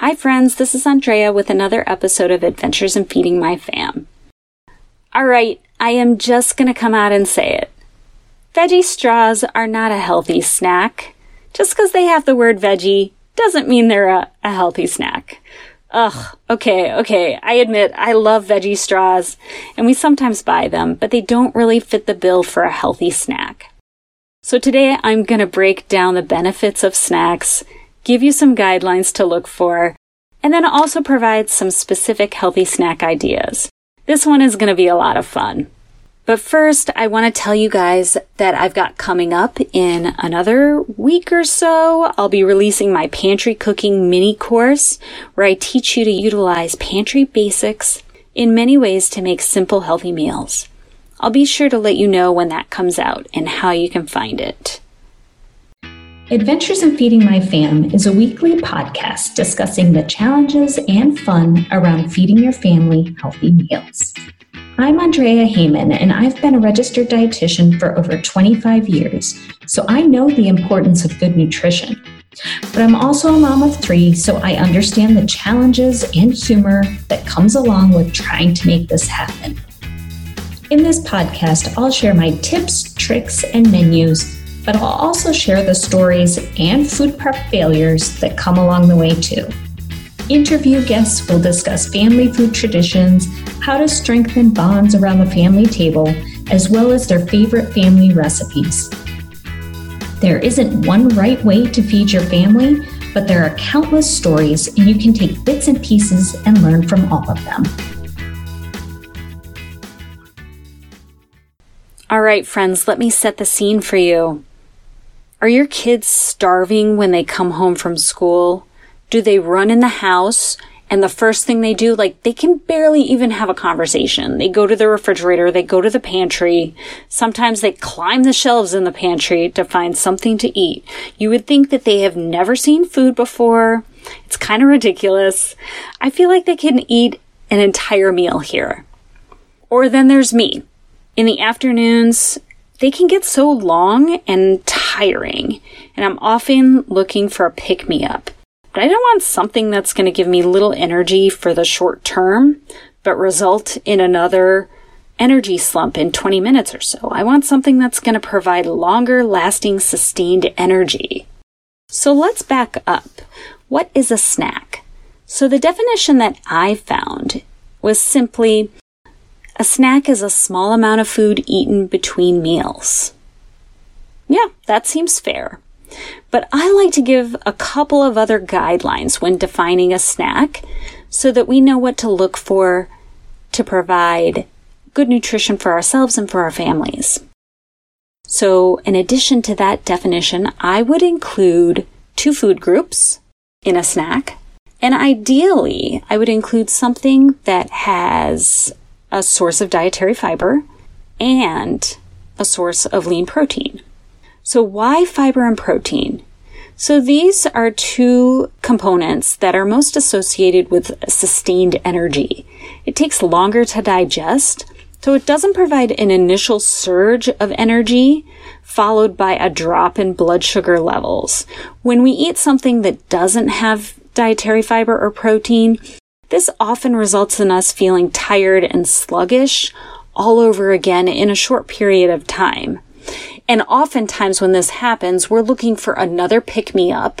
Hi, friends, this is Andrea with another episode of Adventures in Feeding My Fam. All right, I am just to come out and say it. Veggie straws are not a healthy snack. Just because they have the word veggie doesn't mean they're a, a healthy snack. Ugh, okay, okay, I admit I love veggie straws, and we sometimes buy them, but they don't really fit the bill for a healthy snack. So today I'm to break down the benefits of snacks give you some guidelines to look for, and then also provide some specific healthy snack ideas. This one is going to be a lot of fun. But first, I want to tell you guys that I've got coming up in another week or so, I'll be releasing my pantry cooking mini course where I teach you to utilize pantry basics in many ways to make simple, healthy meals. I'll be sure to let you know when that comes out and how you can find it. Adventures in Feeding My Fam is a weekly podcast discussing the challenges and fun around feeding your family healthy meals. I'm Andrea Heyman, and I've been a registered dietitian for over 25 years, so I know the importance of good nutrition. But I'm also a mom of three, so I understand the challenges and humor that comes along with trying to make this happen. In this podcast, I'll share my tips, tricks, and menus but I'll also share the stories and food prep failures that come along the way too. Interview guests will discuss family food traditions, how to strengthen bonds around the family table, as well as their favorite family recipes. There isn't one right way to feed your family, but there are countless stories, and you can take bits and pieces and learn from all of them. All right, friends, let me set the scene for you. Are your kids starving when they come home from school? Do they run in the house and the first thing they do, like they can barely even have a conversation. They go to the refrigerator, they go to the pantry. Sometimes they climb the shelves in the pantry to find something to eat. You would think that they have never seen food before. It's kind of ridiculous. I feel like they can eat an entire meal here. Or then there's me. In the afternoons, they can get so long and tiring, and I'm often looking for a pick me up. But I don't want something that's going to give me little energy for the short term, but result in another energy slump in 20 minutes or so. I want something that's going to provide longer lasting sustained energy. So let's back up. What is a snack? So the definition that I found was simply a snack is a small amount of food eaten between meals. Yeah, that seems fair. But I like to give a couple of other guidelines when defining a snack so that we know what to look for to provide good nutrition for ourselves and for our families. So, in addition to that definition, I would include two food groups in a snack. And ideally, I would include something that has a source of dietary fiber and a source of lean protein. So why fiber and protein? So these are two components that are most associated with sustained energy. It takes longer to digest, so it doesn't provide an initial surge of energy followed by a drop in blood sugar levels. When we eat something that doesn't have dietary fiber or protein, this often results in us feeling tired and sluggish all over again in a short period of time. And oftentimes when this happens, we're looking for another pick me up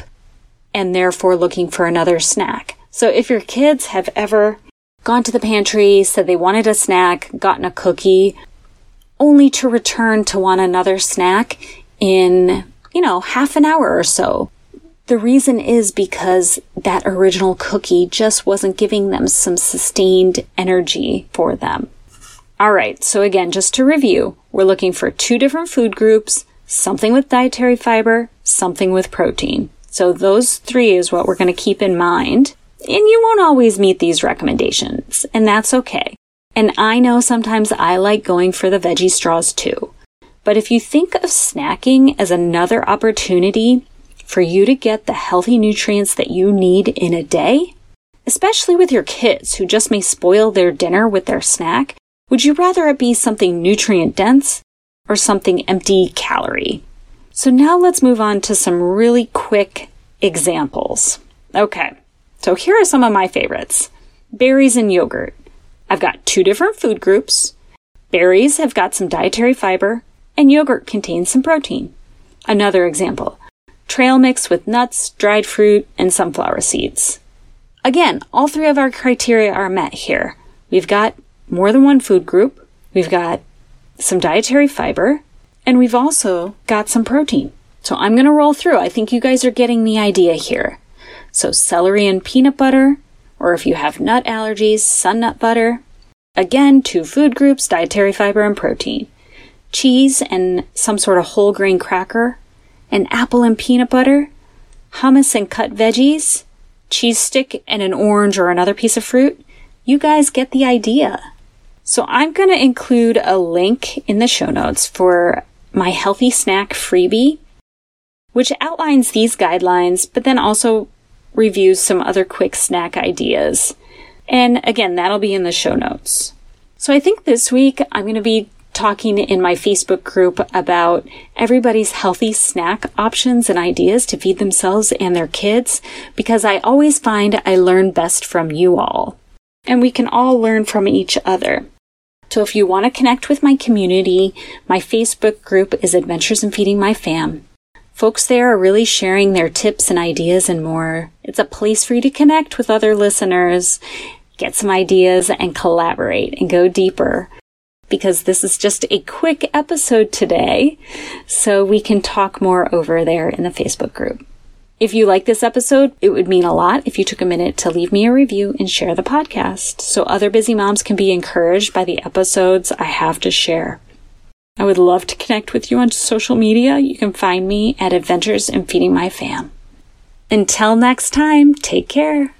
and therefore looking for another snack. So if your kids have ever gone to the pantry, said they wanted a snack, gotten a cookie, only to return to want another snack in, you know, half an hour or so, the reason is because that original cookie just wasn't giving them some sustained energy for them. All right, so again, just to review, we're looking for two different food groups, something with dietary fiber, something with protein. So those three is what we're going to keep in mind. And you won't always meet these recommendations, and that's okay. And I know sometimes I like going for the veggie straws too. But if you think of snacking as another opportunity for you to get the healthy nutrients that you need in a day? Especially with your kids who just may spoil their dinner with their snack, would you rather it be something nutrient dense or something empty calorie? So now let's move on to some really quick examples. Okay. So here are some of my favorites berries and yogurt. I've got two different food groups. Berries have got some dietary fiber, and yogurt contains some protein. Another example trail mix with nuts, dried fruit, and sunflower seeds. Again, all three of our criteria are met here. We've got more than one food group, we've got some dietary fiber, and we've also got some protein. So I'm going to roll through. I think you guys are getting the idea here. So celery and peanut butter, or if you have nut allergies, sun nut butter. Again, two food groups, dietary fiber and protein. Cheese and some sort of whole grain cracker, an apple and peanut butter, hummus and cut veggies, cheese stick and an orange or another piece of fruit. You guys get the idea. So I'm going to include a link in the show notes for my healthy snack freebie, which outlines these guidelines, but then also reviews some other quick snack ideas. And again, that'll be in the show notes. So I think this week I'm going to be talking in my Facebook group about everybody's healthy snack options and ideas to feed themselves and their kids because I always find I learn best from you all. And we can all learn from each other. So if you want to connect with my community, my Facebook group is Adventures in Feeding My Fam. Folks there are really sharing their tips and ideas and more. It's a place for you to connect with other listeners, get some ideas, and collaborate and go deeper. Because this is just a quick episode today, so we can talk more over there in the Facebook group. If you like this episode, it would mean a lot if you took a minute to leave me a review and share the podcast so other busy moms can be encouraged by the episodes I have to share. I would love to connect with you on social media. You can find me at Adventures in Feeding My Fam. Until next time, take care.